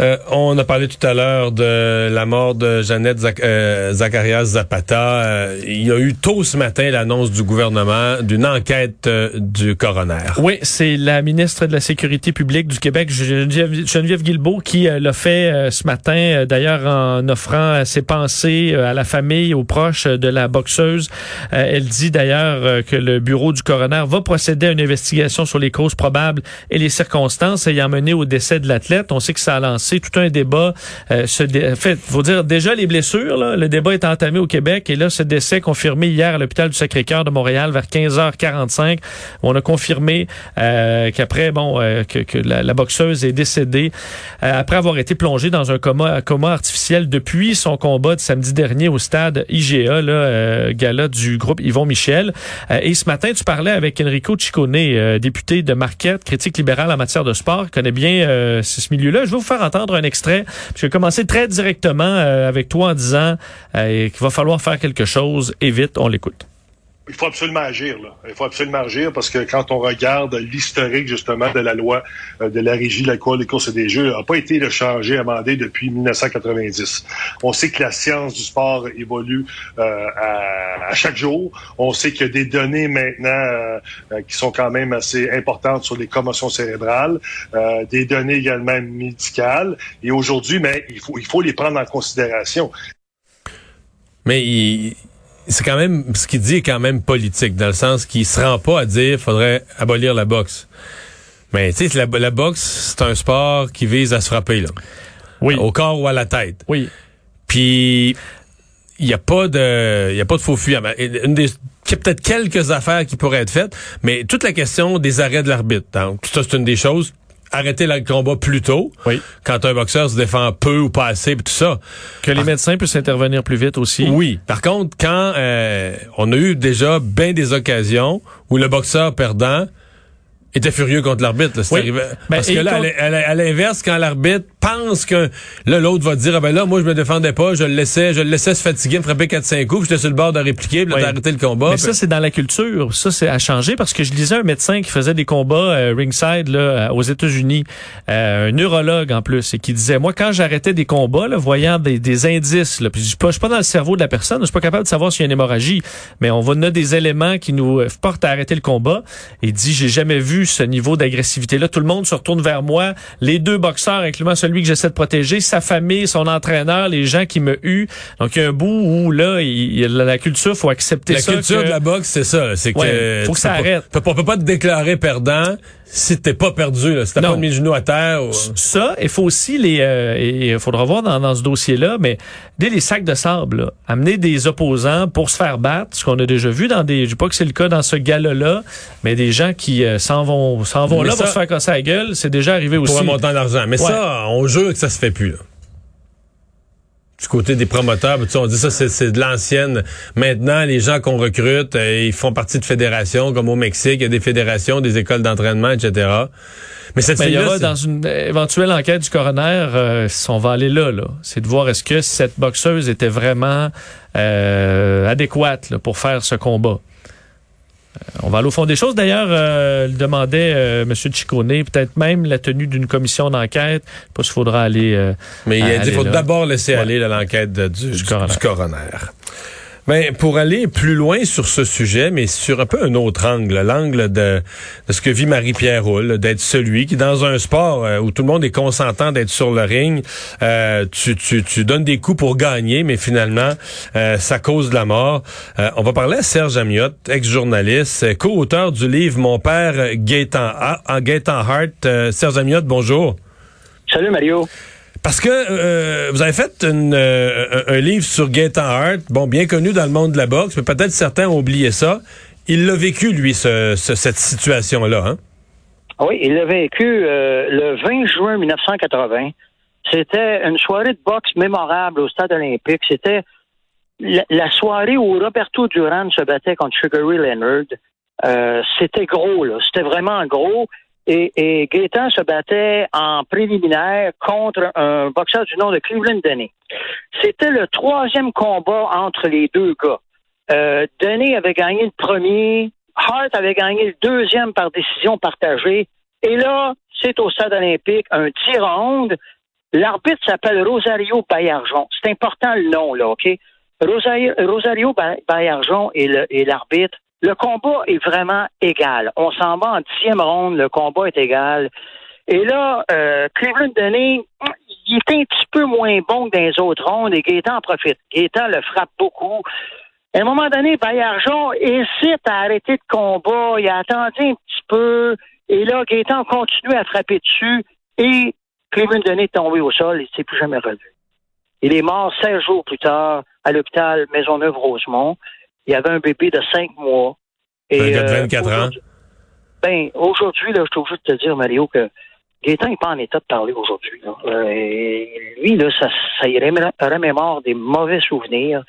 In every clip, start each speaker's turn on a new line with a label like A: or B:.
A: Euh, on a parlé tout à l'heure de la mort de Jeannette euh, Zacharias Zapata. Euh, il y a eu tôt ce matin l'annonce du gouvernement d'une enquête du coroner.
B: Oui, c'est la ministre de la Sécurité publique du Québec, Geneviève, Geneviève Guilbeault, qui l'a fait ce matin, d'ailleurs en offrant ses pensées à la famille, aux proches de la boxeuse. elle dit d'ailleurs que le bureau du coroner va procéder à une investigation sur les causes probables et les circonstances ayant mené au décès de l'athlète. On sait que ça a lancé c'est tout un débat. Euh, fait, faut dire déjà les blessures. Là, le débat est entamé au Québec et là, ce décès confirmé hier à l'hôpital du Sacré-Cœur de Montréal vers 15h45. On a confirmé euh, qu'après, bon, euh, que, la, boxeuse est décédée euh, après avoir été plongée dans un coma, coma artificiel depuis son combat de samedi dernier au stade IGA, là, gala du groupe Yvon Michel. et ce matin, tu parlais avec Enrico Ciccone, député de Marquette, critique libéral en matière de sport, connaît bien ce milieu-là. Je vais vous faire entendre Je vais commencer très directement euh, avec toi en disant euh, qu'il va falloir faire quelque chose et vite. On l'écoute.
C: Il faut absolument agir. Là. Il faut absolument agir parce que quand on regarde l'historique justement de la loi euh, de la régie de la Cour des courses et des jeux, n'a pas été changé, amendé depuis 1990. On sait que la science du sport évolue euh, à, chaque jour. On sait qu'il y a des données maintenant euh, qui sont quand même assez importantes sur les commotions cérébrales, des données également médicales. Et aujourd'hui, mais il faut, il faut les prendre en considération.
A: Mais il c'est quand même ce qu'il dit est quand même politique dans le sens qu'il se rend pas à dire faudrait abolir la boxe. Mais tu sais la, boxe c'est un sport qui vise à se frapper là. Oui. Au corps ou à la tête.
B: Oui.
A: Puis il y a pas de il y a pas de faux fuyant. Une des il y a peut-être quelques affaires qui pourraient être faites, mais toute la question des arrêts de l'arbitre. Donc, ça, c'est une des choses arrêter le combat plus tôt.
B: Oui.
A: Quand un boxeur se défend peu ou pas assez, tout ça.
B: Que les médecins puissent intervenir plus vite aussi.
A: Oui. Par contre, quand euh, on a eu déjà bien des occasions où le boxeur perdant était furieux contre l'arbitre. Ben, parce que là, à l'inverse, quand l'arbitre pense que là, l'autre va dire, ah ben là, moi, je me défendais pas, je le laissais, je le laissais se fatiguer, me frapper 4-5 coups, j'étais sur le bord de répliquer, puis d'arrêter le combat.
B: Mais ça, c'est dans la culture. Ça, c'est à changer parce que je lisais un médecin qui faisait des combats euh, ringside là, euh, aux États-Unis, euh, un neurologue en plus, et qui disait, moi, quand j'arrêtais des combats, là, voyant des, des indices, là, puis je suis pas, pas dans le cerveau de la personne, je suis pas capable de savoir s'il y a une hémorragie, mais on va donner des éléments qui nous portent à arrêter le combat. Et dit, j'ai jamais vu ce niveau d'agressivité-là. Tout le monde se retourne vers moi. Les deux boxeurs, incluant celui que j'essaie de protéger, sa famille, son entraîneur, les gens qui me huent. Donc, il y a un bout où, là, il, la culture, faut accepter
A: ça. La culture de la boxe, c'est ça. C'est que
B: faut que ça arrête.
A: on peut pas te déclarer perdant si t'es pas perdu, là, si t'as pas mis le genou à terre.
B: Ça, il faut aussi les, euh, il faudra voir dans, dans ce dossier-là, mais dès les sacs de sable, amener des opposants pour se faire battre, ce qu'on a déjà vu dans des, je sais pas que c'est le cas dans ce gala-là, mais des gens qui euh, s'en vont, s'en vont là pour se faire casser la gueule, c'est déjà arrivé aussi.
A: Pour un montant d'argent. Mais ça, on jure que ça se fait plus, là du côté des promoteurs, on dit ça, c'est de l'ancienne. Maintenant, les gens qu'on recrute, euh, ils font partie de fédérations, comme au Mexique, il y a des fédérations, des écoles d'entraînement, etc.
B: Mais cette il y aura dans une éventuelle enquête du coroner, euh, on va aller là, là. C'est de voir est-ce que cette boxeuse était vraiment euh, adéquate pour faire ce combat. Euh, on va aller au fond des choses. D'ailleurs, euh, demandait euh, M. Ciccone peut-être même la tenue d'une commission d'enquête. Pas qu'il faudra aller. Euh,
A: Mais il a dit qu'il faut d'abord laisser aller l'enquête du, du, coroner. Ben, pour aller plus loin sur ce sujet, mais sur un peu un autre angle, l'angle de, ce que vit Marie-Pierre Roule, d'être celui qui, dans un sport euh, où tout le monde est consentant d'être sur le ring, euh, tu, tu, tu, donnes des coups pour gagner, mais finalement, euh, ça cause de la mort. Euh, on va parler à Serge Amiotte, ex-journaliste, co-auteur du livre Mon père Gaétan, Gaétan Hart. Serge Amiotte, bonjour.
D: Salut Mario.
A: Parce que euh, vous avez fait euh, un livre sur Gaetan Hart, bon, bien connu dans le monde de la boxe, mais peut-être certains ont oublié ça. Il l'a vécu, lui, cette situation-là. Hein?
D: Oui, il l'a vécu euh, le 20 juin 1980. C'était une soirée de boxe mémorable au stade olympique. C'était la, soirée où Roberto Duran se battait contre Sugar Leonard. C'était gros, là. C'était vraiment gros. Et, et Gaétan se battait en préliminaire contre un boxeur du nom de Cleveland Denny. C'était le troisième combat entre les deux gars. Euh, Denny avait gagné le premier, Hart avait gagné le deuxième par décision partagée. Et là, c'est au stade olympique, un tir ronde. L'arbitre s'appelle Rosario Bayarjon. C'est important le nom, là, OK? Rosario, Rosario Bayarjon est l'arbitre. Le, combat est vraiment égal. On s'en va en dixième ronde, le combat est égal. Et là, euh, Cleveland Denis, il est un petit peu moins bon que dans les autres rondes et Gaétan en profite. Gaétan le frappe beaucoup. À un moment donné, Bayarjon hésite à arrêter le combat. Il a attendu un petit peu. Et là, Gaétan continue à frapper dessus. Et Cleveland Denis est tombé au sol. Il ne s'est plus jamais revu. Il est mort 16 jours plus tard à l'hôpital Maisonneuve-Rosemont. Il y avait un bébé de 5 mois.
A: Et, un gars de 24 euh, ans.
D: Ben, aujourd'hui, là, je trouve juste te dire, Mario, que Gaétan n'est pas en état de parler aujourd'hui. Euh, lui, là, ça, ça y remémore des mauvais souvenirs.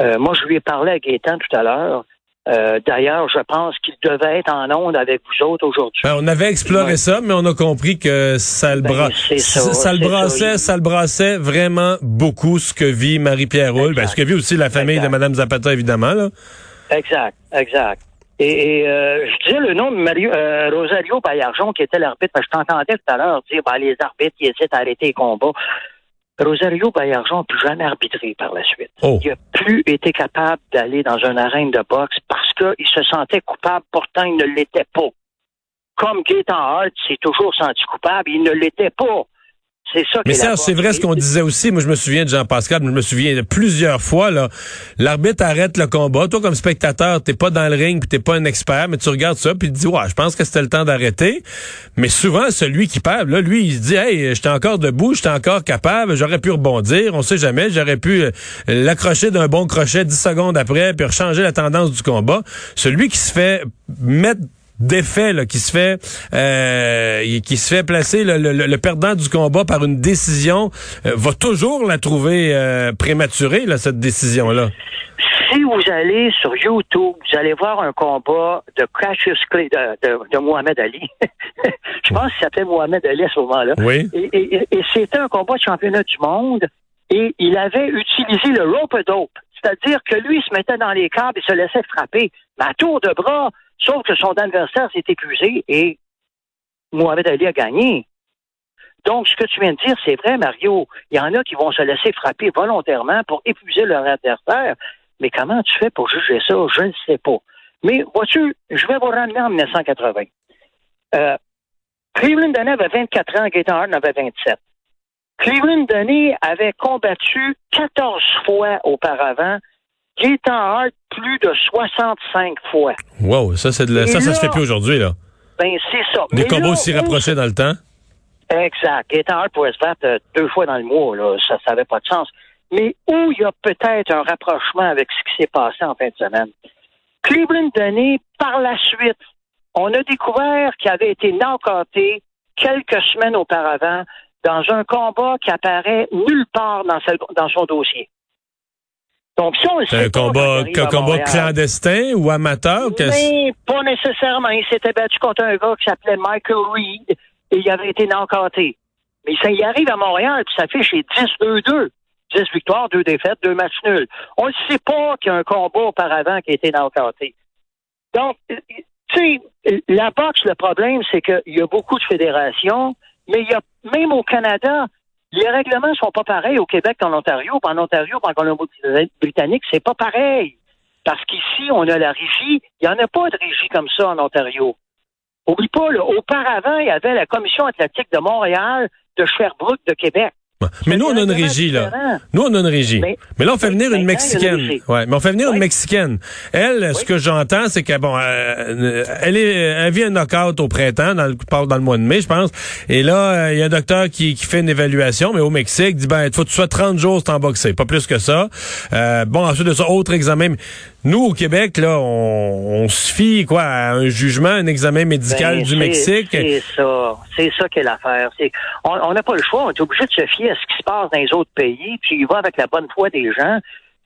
D: Euh, moi, je lui ai parlé à Gaétan tout à l'heure. Euh, d'ailleurs, je pense qu'il devait être en onde avec vous autres aujourd'hui.
A: Ben, on avait exploré ça, mais on a compris que ça le, ben, ça, le brassait, ça. le brassait vraiment beaucoup ce que vit Marie-Pierre Roule, ben, ce que vit aussi la famille de Mme Zapata, évidemment. Là.
D: Exact, exact. Et, euh, je disais le nom de Mario, euh, Rosario Bayarjon, qui était l'arbitre, parce que je t'entendais tout à l'heure dire ben, les arbitres qui essaient d'arrêter les combats. Rosario Bayarjon n'a plus jamais arbitré par la suite.
A: Oh.
D: Il n'a plus été capable d'aller dans une arène de boxe parce qu'il se sentait coupable, pourtant il ne l'était pas. Comme Gaétan Hart s'est toujours senti coupable, il ne l'était pas. C'est ça
A: Mais ça, c'est vrai ce qu'on disait aussi. Moi, je me souviens de Jean-Pascal, je me souviens de plusieurs fois, là. L'arbitre arrête le combat. Toi, comme spectateur, t'es pas dans le ring puis t'es pas un expert, mais tu regardes ça puis tu dis, ouais, je pense que c'était le temps d'arrêter. Mais souvent, celui qui perd, là, lui, il se dit, hey, j'étais encore debout, j'étais encore capable, j'aurais pu rebondir, on sait jamais, j'aurais pu euh, l'accrocher d'un bon crochet dix secondes après puis changer la tendance du combat. Celui qui se fait mettre défait là, qui se fait euh, qui se fait placer le, perdant du combat par une décision euh, va toujours la trouver euh, prématurée là, cette décision là.
D: Si vous allez sur YouTube, vous allez voir un combat de Cassius Clay de, de, Mohamed Ali. Je pense qu'il s'appelait Mohamed Ali à ce moment-là.
A: Oui.
D: Et, et c'était un combat de championnat du monde et il avait utilisé le rope dope. C'est-à-dire que lui, il se mettait dans les câbles et se laissait frapper. À tour de bras, Sauf que son adversaire s'est épuisé et Mohamed Ali a gagné. Donc, ce que tu viens de dire, c'est vrai, Mario. Il y en a qui vont se laisser frapper volontairement pour épuiser leur adversaire. Mais comment tu fais pour juger ça? Je ne sais pas. Mais vois-tu, je vais vous ramener en 1980. Euh, Cleveland Denis avait 24 ans, Gaetan Hart avait 27. Cleveland Denis avait combattu 14 fois auparavant Gaétan Hart plus de 65 fois.
A: Wow, ça, c'est de ça, ça se fait plus aujourd'hui, là.
D: Ben, c'est ça.
A: Des combats aussi rapprochés dans le temps?
D: Exact. Gaétan Hart pourrait se battre euh, deux fois dans le mois, là. Ça n'avait pas de sens. Mais où il y a peut-être un rapprochement avec ce qui s'est passé en fin de semaine? Cleveland Denis, par la suite, on a découvert qu'il avait été knockouté quelques semaines auparavant dans un combat qui apparaît nulle part dans, dans son dossier.
A: Donc, si on C'est un combat, un combat clandestin ou amateur?
D: Mais pas nécessairement. Il s'était battu contre un gars qui s'appelait Michael Reed et il avait été encanté. Mais ça y arrive à Montréal, puis ça fait chez 10-2-2. 10 victoires, 2 défaites, 2 matchs nuls. On ne sait pas qu'il y a un combat auparavant qui a été encanté. Donc, tu sais, la boxe, le problème, c'est qu'il y a beaucoup de fédérations, mais il y a, même au Canada, les règlements sont pas pareils au Québec qu'en Ontario. En Ontario, en Colombie-Britannique, c'est pas pareil. Parce qu'ici, on a la régie. Il n'y en a pas de régie comme ça en Ontario. Oublie pas, là, auparavant, il y avait la Commission athlétique de Montréal, de Sherbrooke, de Québec.
A: Mais nous, on a une régie, là. Nous, on a une régie. Mais, là, on fait venir une Mexicaine. Ouais, mais on fait venir une Mexicaine. Elle, ce que j'entends, c'est que, bon, euh, elle est, elle vit un knockout au printemps, dans le, dans le mois de mai, je pense. Et là, euh, il y a un docteur qui, qui fait une évaluation, mais au Mexique, dit, ben, il faut que tu sois 30 jours sans boxer. Pas plus que ça. Euh, bon, ensuite de ça, autre examen. Nous, au Québec, là, on, on se fie quoi, à un jugement, un examen médical ben, du Mexique.
D: C'est ça. C'est ça qu'est l'affaire. On n'a pas le choix. On est obligé de se fier à ce qui se passe dans les autres pays, puis il va avec la bonne foi des gens,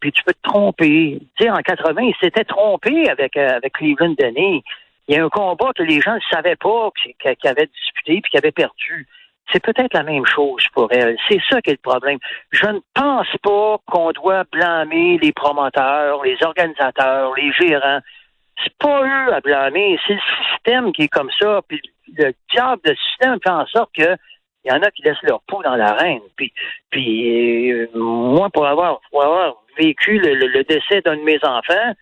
D: puis tu peux te tromper. Tu en 80, il s'était trompé avec, euh, avec Cleveland Denis. Il y a un combat que les gens ne savaient pas qu'il avait disputé puis qu'il avait perdu c'est peut-être la même chose pour elle. C'est ça qui est le problème. Je ne pense pas qu'on doit blâmer les promoteurs, les organisateurs, les gérants. C'est pas eux à blâmer, c'est le système qui est comme ça. Puis le diable de système fait en sorte que Il y en a qui laissent leur peau dans l'arène. Puis, puis euh, moi, pour avoir, pour avoir vécu le, décès d'un de mes enfants,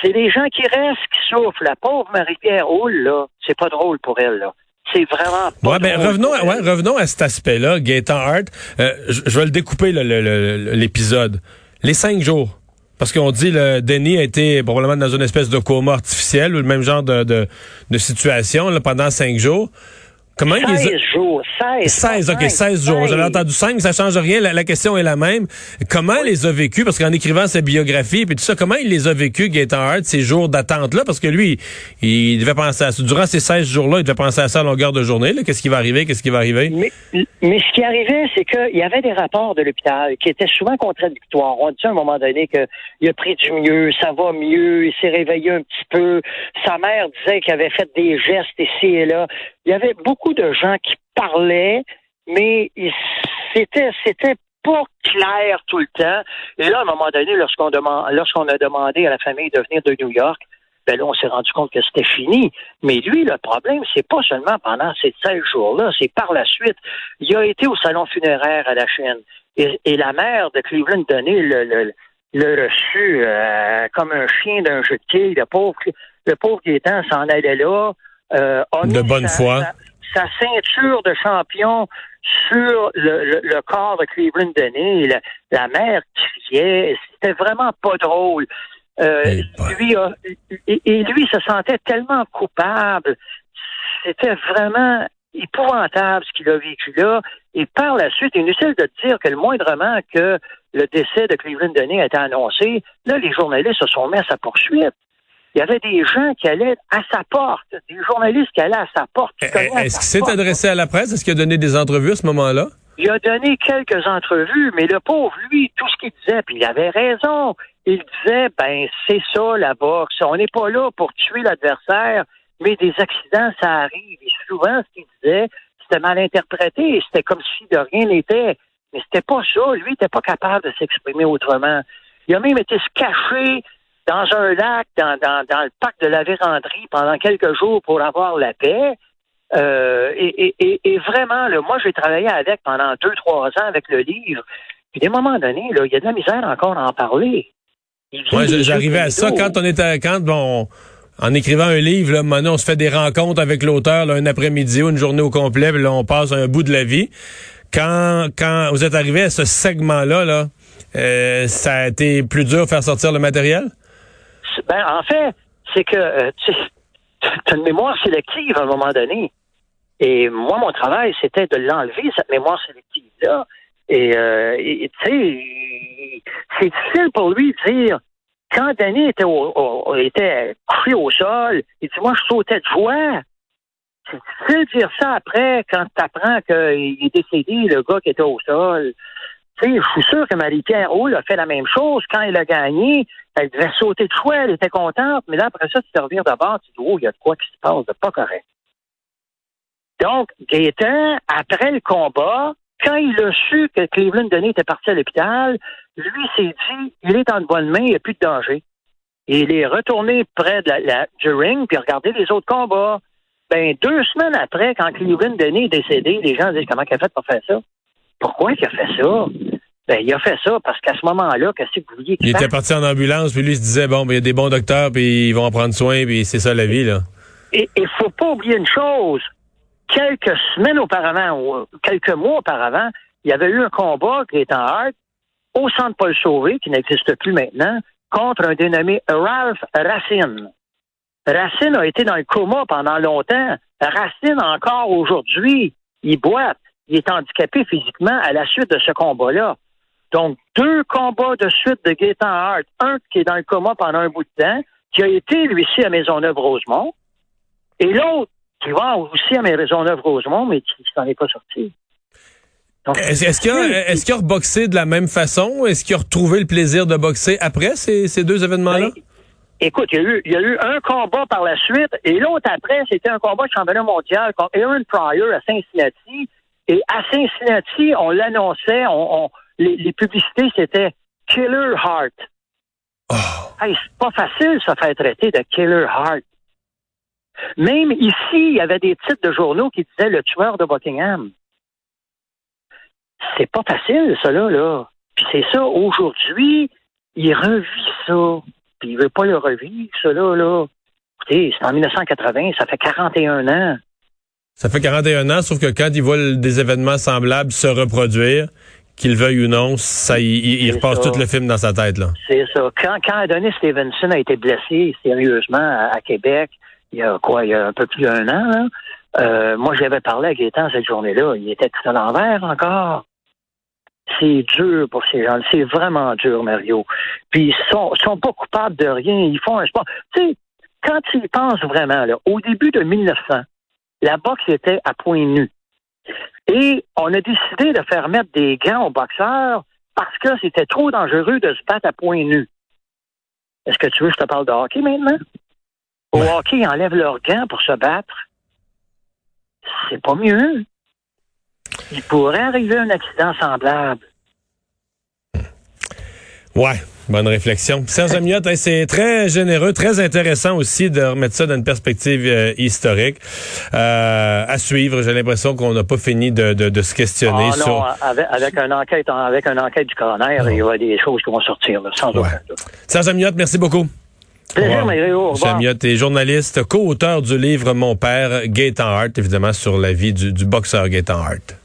D: c'est les gens qui restent qui souffrent. La pauvre Marie-Pierre Houle, là, c'est pas drôle pour elle, là. C'est vraiment pas
A: ouais, ben, revenons, à, ouais, revenons à cet aspect-là, Gaëtan Hart. Euh, je, vais le découper, l'épisode. Les cinq jours. Parce qu'on dit le Denis a été probablement dans une espèce de coma artificiel ou le même genre de, de, de situation là, pendant cinq jours.
D: Comment 16 jours. 16.
A: 16, OK, 16 jours. J'avais entendu 5, ça change rien. La, question est la même. Comment il les a vécus? Parce qu'en écrivant sa biographie puis tout ça, comment il les a vécus, Gaëtan Hart, ces jours d'attente-là? Parce que lui, il devait penser à ça. Durant ces 16 jours-là, il devait penser à ça à longueur de journée. Qu'est-ce qui va arriver? Qu'est-ce qui va arriver?
D: Mais, mais ce qui arrivait, c'est qu'il y avait des rapports de l'hôpital qui étaient souvent contradictoires. On dit à un moment donné qu'il a pris du mieux, ça va mieux, il s'est réveillé un petit peu. Sa mère disait qu'il avait fait des gestes ici et là il y avait beaucoup de gens qui parlaient, mais c'était c'était pas clair tout le temps. Et là, à un moment donné, lorsqu'on demande, lorsqu'on a demandé à la famille de venir de New York, ben là, on s'est rendu compte que c'était fini. Mais lui, le problème, c'est pas seulement pendant ces 16 jours-là, c'est par la suite. Il a été au salon funéraire à la chaîne. Et, la mère de Cleveland Donné le, le, le reçu euh, comme un chien d'un jeu de quilles. Le pauvre, le pauvre Gaétan s'en allait là.
A: Euh, de bonne foi.
D: Sa, ceinture de champion sur le, corps de Cleveland Denis, la, la mère criait, c'était vraiment pas drôle. Euh, eh lui et, lui se sentait tellement coupable. C'était vraiment épouvantable ce qu'il a vécu là. Et par la suite, inutile de dire que le moindrement que le décès de Cleveland Denis a été annoncé, là, les journalistes se sont mis à sa poursuite il y avait des gens qui allaient à sa porte, des journalistes qui allaient à sa porte.
A: Eh, eh, est-ce qu'il s'est adressé à la presse? Est-ce qu'il a donné des entrevues à ce moment-là?
D: Il a donné quelques entrevues, mais le pauvre, lui, tout ce qu'il disait, puis il avait raison. Il disait, ben, c'est ça, la boxe. On n'est pas là pour tuer l'adversaire, mais des accidents, ça arrive. Et souvent, ce qu'il disait, c'était mal interprété. C'était comme si de rien n'était. Mais c'était pas ça. Lui, il n'était pas capable de s'exprimer autrement. Il a même été se cacher dans un lac, dans, dans, dans le parc de la Vérandrie pendant quelques jours pour avoir la paix. Euh, et, et, et, vraiment, là, moi, j'ai travaillé avec pendant deux, trois ans avec le livre. Puis, des moments donnés, là, il y a de la misère encore à en parler.
A: Ouais, j'arrivais à ça quand on était, quand bon, en écrivant un livre, là, maintenant, on se fait des rencontres avec l'auteur, un après-midi ou une journée au complet, puis là, on passe un bout de la vie. Quand, quand vous êtes arrivé à ce segment-là, là, euh, ça a été plus dur de faire sortir le matériel?
D: Ben, en fait, c'est que euh, tu as une mémoire sélective à un moment donné. Et moi, mon travail, c'était de l'enlever, cette mémoire sélective-là. Et euh, tu sais, c'est difficile pour lui de dire, quand Danny était, au, était couché au sol, il dit, moi, je sautais de joie. C'est difficile de dire ça après, quand tu apprends qu'il est décédé, le gars qui était au sol. Tu sais, je suis sûr que Marie-Pierre Hall a fait la même chose. Quand elle a gagné, elle devait sauter de choix, elle était contente, mais là, après ça, tu te reviens d'abord, tu dis, oh, il y a de quoi qui se passe de pas correct. Donc, Gaétan, après le combat, quand il a su que Cleveland Denis était parti à l'hôpital, lui s'est dit, il est en bonne main, il n'y a plus de danger. Et il est retourné près de la, du ring, puis regardé les autres combats. Ben, deux semaines après, quand Cleveland Denis est décédé, les gens disent, comment il a fait pour faire ça? Pourquoi il a fait ça? Ben, il a fait ça parce qu'à ce moment-là, qu'est-ce que vous vouliez
A: qu'il Il était parti en ambulance, puis lui il se disait, bon, ben, il y a des bons docteurs, puis ils vont en prendre soin, puis c'est ça la vie, là.
D: Et il faut pas oublier une chose. Quelques semaines auparavant, ou quelques mois auparavant, il y avait eu un combat en hard au centre Paul Sauvé, qui n'existe plus maintenant, contre un dénommé Ralph Racine. Racine a été dans le coma pendant longtemps. Racine, encore aujourd'hui, il boite. Il est handicapé physiquement à la suite de ce combat-là. Donc, deux combats de suite de Gaétan Hart. Un qui est dans le coma pendant un bout de temps, qui a été, lui-ci, à Maisonneuve-Rosemont. Et l'autre qui va aussi à Maisonneuve-Rosemont, mais qui s'en est pas sorti.
A: Est-ce qu'il a, est a reboxé de la même façon? Est-ce qu'il a retrouvé le plaisir de boxer après ces, ces deux événements-là? Ben,
D: écoute, il y, a eu, il y a eu un combat par la suite, et l'autre après, c'était un combat de championnat mondial contre Aaron Pryor à Cincinnati. Et à Cincinnati, on l'annonçait, on, les, publicités, c'était Killer Heart. Oh. Hey, c'est pas facile, ça faire traiter de Killer Heart. Même ici, il y avait des titres de journaux qui disaient le tueur de Buckingham. C'est pas facile, ça, là. là. Puis c'est ça, aujourd'hui, il revit ça. Puis il veut pas le revivre, ça, là. là. Écoutez, c'est en 1980, ça fait 41 ans.
A: Ça fait 41 ans, sauf que quand il voit des événements semblables se reproduire, qu'il veuille ou non, ça, il, repasse tout le film dans sa tête. là.
D: C'est ça. Quand, quand Adonis Stevenson a été blessé sérieusement à, Québec, il y a quoi, il y a un peu plus d'un an, euh, moi j'avais parlé à Gaétan cette journée-là. Il était tout à l'envers encore. C'est dur pour ces gens. C'est vraiment dur, Mario. Puis ils sont, sont pas coupables de rien. Ils font un sport. Tu sais, quand ils pensent vraiment, là, au début de 1900, la boxe était à point nu. Et on a décidé de faire mettre des gants aux boxeurs parce que c'était trop dangereux de se battre à point nu. Est-ce que tu veux que je te parle de hockey maintenant? Au hockey, ils enlèvent leurs gants pour se battre. C'est pas mieux. Il pourrait arriver un accident semblable.
A: Ouais, bonne réflexion. Serge Amiot, c'est très généreux, très intéressant aussi de remettre ça dans une perspective euh, historique. Euh, à suivre, j'ai l'impression qu'on n'a pas fini de, de, se questionner
D: ah, non, avec, avec une enquête, avec une enquête du coroner, il y aura des choses qui vont sortir, sans ouais. aucun
A: Serge Amiot, merci beaucoup.
D: Plaisir, Mario.
A: Est journaliste, co-auteur du livre Mon père, Gaëtan Hart, évidemment sur la vie du, du boxeur Gaëtan Hart.